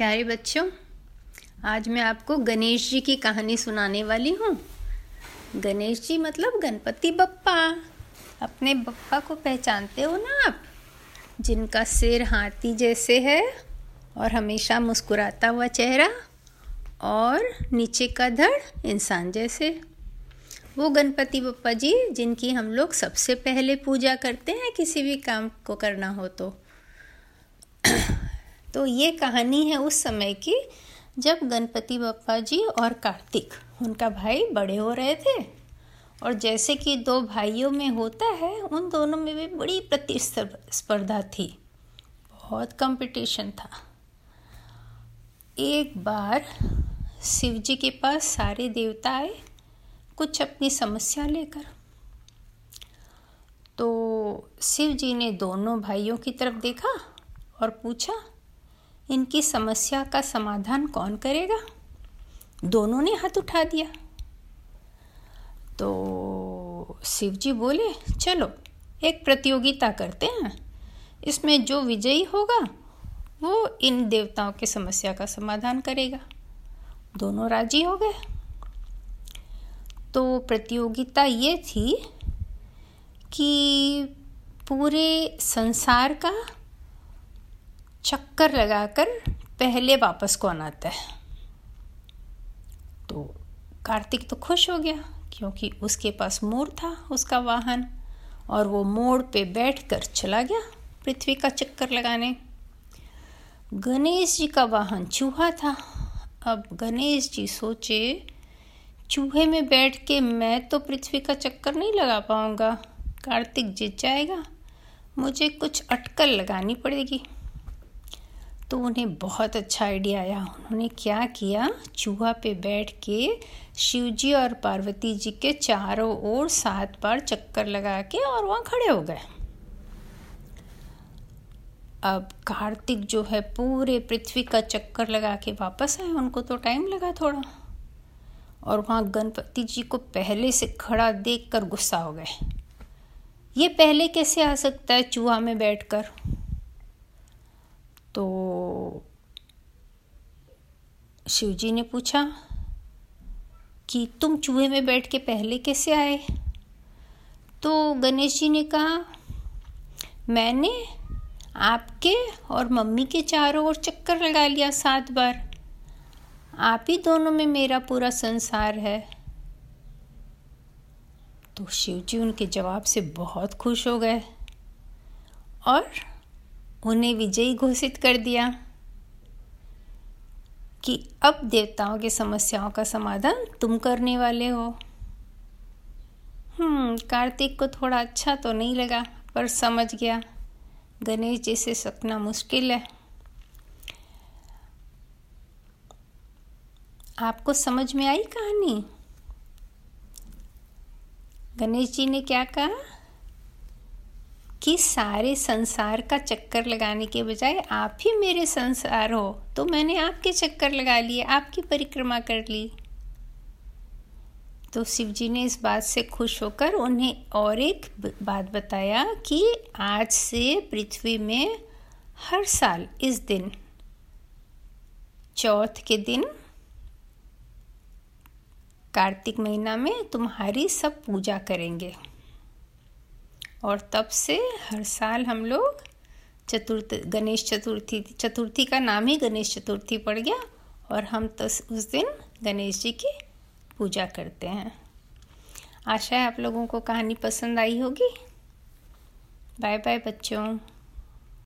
प्यारे बच्चों, आज मैं आपको गणेश जी की कहानी सुनाने वाली हूँ। गणेश जी मतलब गणपति बप्पा। अपने बप्पा को पहचानते हो ना आप? जिनका सिर हाथी जैसे है और हमेशा मुस्कुराता हुआ चेहरा और नीचे का धड़ इंसान जैसे। वो गणपति बप्पा जी, जिनकी हम लोग सबसे पहले पूजा करते हैं किसी भी काम को करना हो तो। तो ये कहानी है उस समय की, जब गणपति बप्पा जी और कार्तिक, उनका भाई बड़े हो रहे थे। और जैसे कि दो भाइयों में होता है, उन दोनों में भी बड़ी प्रतिस्पर्धा थी। बहुत कंपटीशन था। एक बार शिव जी के पास सारे देवता आए, कुछ अपनी समस्या लेकर। तो शिव जी ने दोनों भाइयों की तरफ़ देखा और पूछा इनकी समस्या का समाधान कौन करेगा? दोनों ने हाथ उठा दिया। तो शिव जी बोले, चलो, एक प्रतियोगिता करते हैं। इसमें जो विजयी होगा, वो इन देवताओं की समस्या का समाधान करेगा। दोनों राज़ी हो गए। तो प्रतियोगिता ये थी कि पूरे संसार का चक्कर लगाकर पहले वापस कौन आता है? तो कार्तिक तो खुश हो गया, क्योंकि उसके पास मोर था, उसका वाहन, और वो मोड़ पे बैठकर चला गया पृथ्वी का चक्कर लगाने। गणेश जी का वाहन चूहा था। अब गणेश जी सोचे, चूहे में बैठ के मैं तो पृथ्वी का चक्कर नहीं लगा पाऊँगा। कार्तिक जीत जाएगा, मुझे कुछ अटकल लगानी पड़ेगी। तो उन्हें बहुत अच्छा आइडिया आया। उन्होंने क्या किया? चूहा पे बैठ के शिव जी और पार्वती जी के चारों ओर सात बार चक्कर लगा के और वहाँ खड़े हो गए। अब कार्तिक जो है पूरे पृथ्वी का चक्कर लगा के वापस आए। उनको तो टाइम लगा थोड़ा। और वहाँ गणपति जी को पहले से खड़ा देख कर गुस्सा हो गए। ये पहले कैसे आ सकता है चूहा में बैठकर? तो शिवजी ने पूछा कि तुम चूहे में बैठ के पहले कैसे आए? तो गणेश जी ने कहा, मैंने आपके और मम्मी के चारों ओर चक्कर लगा लिया सात बार। आप ही दोनों में मेरा पूरा संसार है। तो शिव जी उनके जवाब से बहुत खुश हो गए और उन्हें विजयी घोषित कर दिया कि अब देवताओं की समस्याओं का समाधान तुम करने वाले हो। हम्म कार्तिक को थोड़ा अच्छा तो नहीं लगा, पर समझ गया। गणेश जी से सकना मुश्किल है। आपको समझ में आई कहानी? गणेश जी ने क्या कहा? कि सारे संसार का चक्कर लगाने के बजाय आप ही मेरे संसार हो। तो मैंने आपके चक्कर लगा लिए, आपकी परिक्रमा कर ली। तो शिव जी ने इस बात से खुश होकर उन्हें और एक बात बताया कि आज से पृथ्वी में हर साल इस दिन, चौथ के दिन, कार्तिक महीना में तुम्हारी सब पूजा करेंगे। और तब से हर साल हम लोग चतुर्थ, गणेश चतुर्थी चतुर्थी का नाम ही गणेश चतुर्थी पड़ गया और हम तो उस दिन गणेश जी की पूजा करते हैं। आशा है आप लोगों को कहानी पसंद आई होगी। बाय बाय बच्चों।